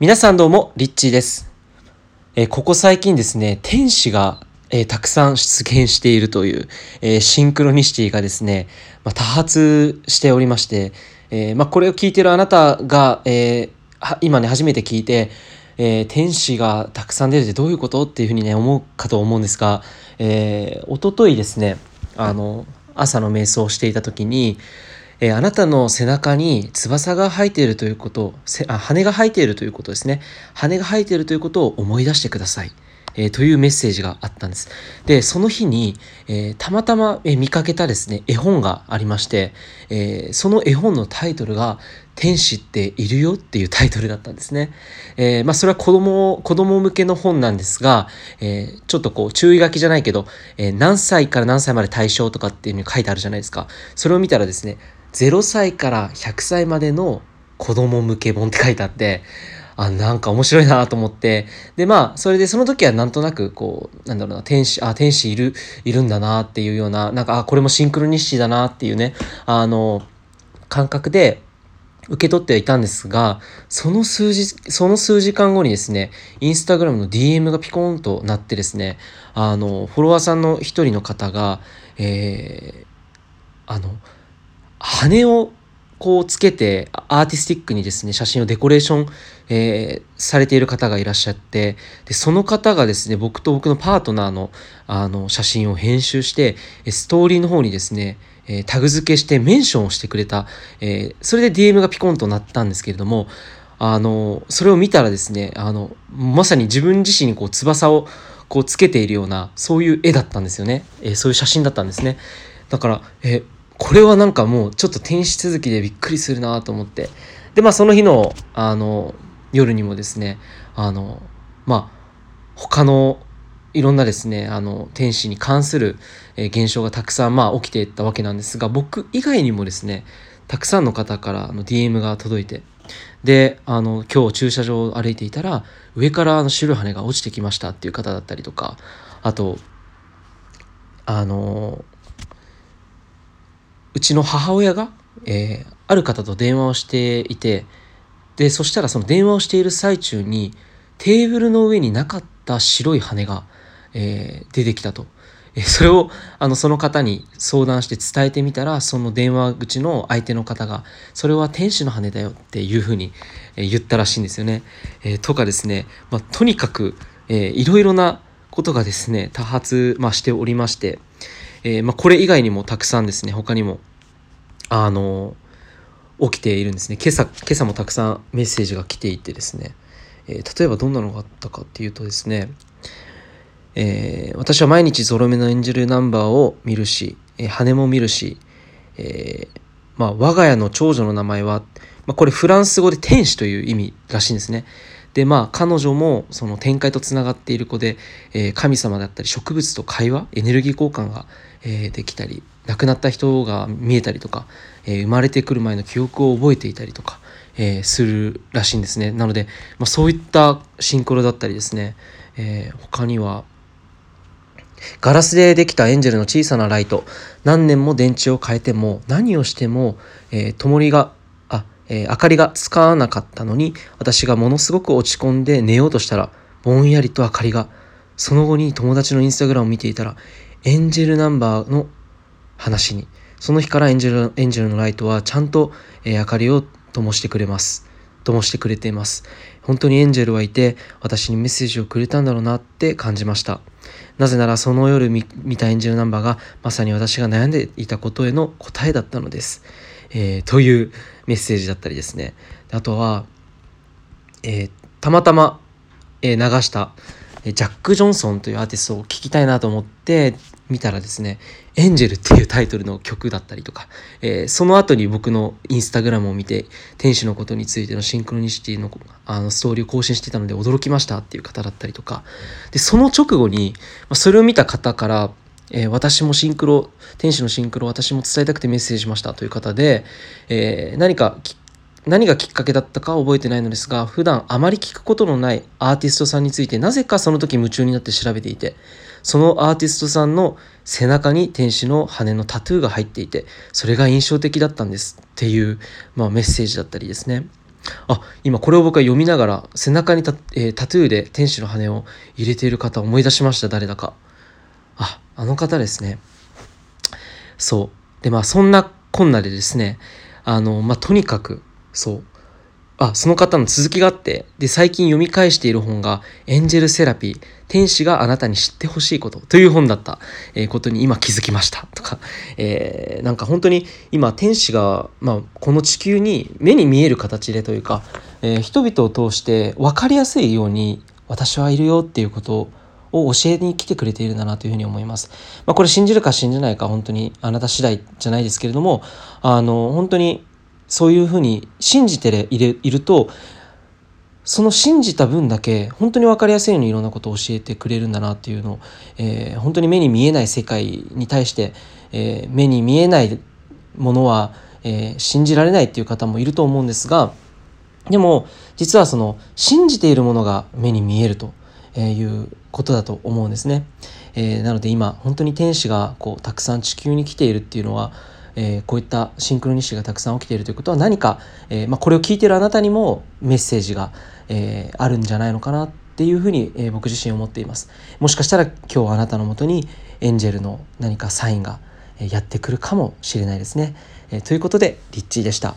皆さんどうも、リッチーです。えーここ最近ですね、天使が、えーたくさん出現しているという、えーシンクロニシティがですね、まあ、多発しておりまして、えまあ、これを聞いてるあなたが、え今ね、初めて聞いて、え天使がたくさん出るってどういうことっていうふうにね、思うかと思うんですが、えー、一昨日ですね、あの、朝の瞑想をしていた時に、えーあなたの背中に翼が生えているということせあ羽が生えているということですね。羽が生えているということを思い出してください、えーというメッセージがあったんです。でその日に、えーたまたま、見かけたですね絵本がありまして、えその絵本のタイトルが「天使っているよ」っていうタイトルだったんですね、えーまあそれは子供子供向けの本なんですが、えーちょっとこう注意書きじゃないけど、えー何歳から何歳まで対象とかっていうのに書いてあるじゃないですか。それを見たらですね0歳から100歳までの子供向け本って書いてあってあなんか面白いなと思って。でまあそれでその時はなんとなくこうなんだろうな天使あ天使いるいるんだなっていうようななんかあこれもシンクロニッシティだなっていうねあの感覚で受け取っていたんですが、その数時、その数時間後にですね、インスタグラムの DM がピコーンとなってですね、あの、フォロワーさんの一人の方が、えーあの、羽をこうつけてアーティスティックにですね写真をデコレーション、えーされている方がいらっしゃってでその方がですね僕と僕のパートナーのあの写真を編集してえストーリーの方にですねえータグ付けしてメンションをしてくれた、えーそれで DM がピコンとなったんですけれどもあのそれを見たらですねあのまさに自分自身にこう翼をこうつけているようなそういう絵だったんですよね、えーそういう写真だったんですね。だから、えーこれはなんかもうちょっと天使続きでびっくりするなと思って。でまあその日のあの夜にもですねあのまあ他のいろんなですねあの天使に関する、現象がたくさんまあ起きていったわけなんですが僕以外にもですねたくさんの方からの DM が届いてであの今日駐車場を歩いていたら上からあの白い羽が落ちてきましたっていう方だったりとかあとあのうちの母親が、えーある方と電話をしていてでそしたらその電話をしている最中にテーブルの上になかった白い羽が、えー出てきたと。それをあのその方に相談して伝えてみたらその電話口の相手の方が「それは天使の羽だよ」っていうふうに、言ったらしいんですよね。えーとかですね、まあ、とにかく、えーいろいろなことがですね多発、まあ、しておりまして、えーまあ、これ以外にもたくさんですね他にもあの起きているんですね。今朝今朝もたくさんメッセージが来ていてですね、えー例えばどんなのがあったかっていうとですね、えー私は毎日ゾロ目の演じるナンバーを見るし、えー羽も見るし、えーまあ、我が家の長女の名前は、まあ、これフランス語で天使という意味らしいんですね。でまあ彼女もその天界とつながっている子で、え神様だったり植物と会話エネルギー交換が、えできたり亡くなった人が見えたりとか、えー生まれてくる前の記憶を覚えていたりとか、えーするらしいんですね。なので、まあ、そういったシンクロだったりですね、えー他にはガラスでできたエンジェルの小さなライト何年も電池を変えても何をしても、えー、灯りがあ、えー明かりがつかなかったのに私がものすごく落ち込んで寝ようとしたらぼんやりと明かりがその後に友達のインスタグラムを見ていたらエンジェルナンバーの話に。その日からエンジェルエンジェルのライトはちゃんと、え明かりを灯してくれます。灯してくれています。本当にエンジェルはいて私にメッセージをくれたんだろうなって感じました。なぜならその夜見たエンジェルナンバーがまさに私が悩んでいたことへの答えだったのです、えーというメッセージだったりですね。あとは、えーたまたま、えー流したジャック・ジョンソンというアーティストを聴きたいなと思って見たらですね「エンジェル」っていうタイトルの曲だったりとか、えーその後に僕のインスタグラムを見て天使のことについてのシンクロニシティのあのストーリーを更新してたので驚きましたっていう方だったりとか。でその直後にまそれを見た方からえー私もシンクロ天使のシンクロ私も伝えたくてメッセージしましたという方で、えー何かき何がきっかけだったか覚えてないのですが普段あまり聞くことのないアーティストさんについてなぜかその時夢中になって調べていてそのアーティストさんの背中に天使の羽のタトゥーが入っていてそれが印象的だったんですっていう、まあ、メッセージだったりですね。あ今これを僕は読みながら背中にタ,、えー、タトゥーで天使の羽を入れている方を思い出しました誰だか。ああの方ですね。そう。でまあそんなこんなでですね。あのまあとにかくそうあ、その方の続きがあって、で、最近読み返している本が、エンジェルセラピー、天使があなたに知ってほしいことという本だった、えー、ことに今気づきましたとか、えー、なんか本当に今天使が、まあ、この地球に目に見える形でというか、えー、人々を通して分かりやすいように私はいるよっていうことを教えに来てくれているんだなというふうに思います。まあ、これ信じるか信じないか本当にあなた次第じゃないですけれども、あの、本当にそういうふうに信じているとその信じた分だけ本当に分かりやすいようにいろんなことを教えてくれるんだなっていうのを、えー、本当に目に見えない世界に対して、えー、目に見えないものは、えー、信じられないっていう方もいると思うんですがでも実はその信じているものが目に見えるということだと思うんですね。えー、なので今本当に天使がこうたくさん地球に来ているっていうのはえー、こういったシンクロニシティがたくさん起きているということは何か、えーまあ、これを聞いているあなたにもメッセージが、えー、あるんじゃないのかなっていうふうに、え、僕自身思っています。もしかしたら今日あなたのもとにエンジェルの何かサインがやってくるかもしれないですね、え、ということでリッチーでした。